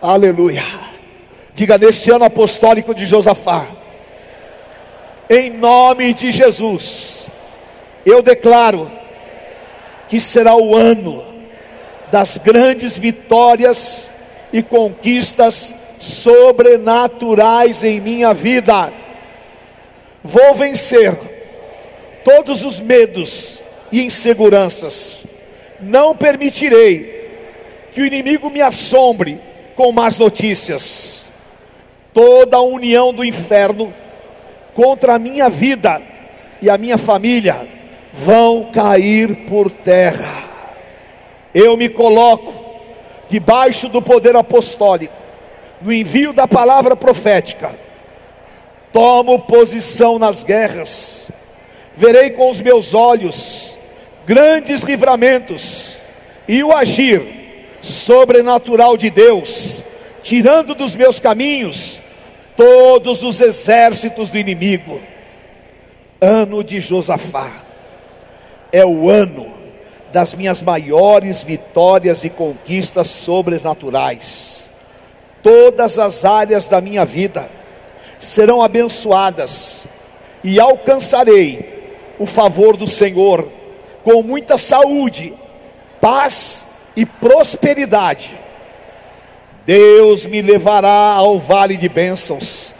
Aleluia. Diga neste ano apostólico de Josafá. Em nome de Jesus, eu declaro que será o ano das grandes vitórias e conquistas sobrenaturais em minha vida. Vou vencer todos os medos e inseguranças. Não permitirei que o inimigo me assombre com más notícias. Toda a união do inferno contra a minha vida e a minha família vão cair por terra. Eu me coloco debaixo do poder apostólico, no envio da palavra profética. Tomo posição nas guerras, verei com os meus olhos grandes livramentos e o agir sobrenatural de Deus, tirando dos meus caminhos todos os exércitos do inimigo. Ano de Josafá é o ano das minhas maiores vitórias e conquistas sobrenaturais. Todas as áreas da minha vida serão abençoadas e alcançarei o favor do Senhor com muita saúde, paz e prosperidade. Deus me levará ao vale de bênçãos,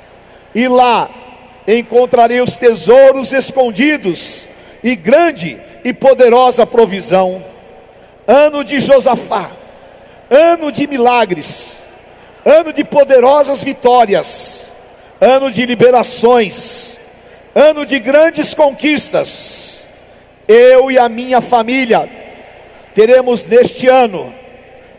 e lá encontrarei os tesouros escondidos e grande e poderosa provisão. Ano de Josafá, ano de milagres, ano de poderosas vitórias, ano de liberações, ano de grandes conquistas. Eu e a minha família teremos neste ano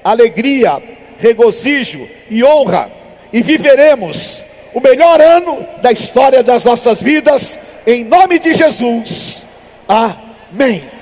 alegria, regozijo e honra, e viveremos o melhor ano da história das nossas vidas, em nome de Jesus. Amém.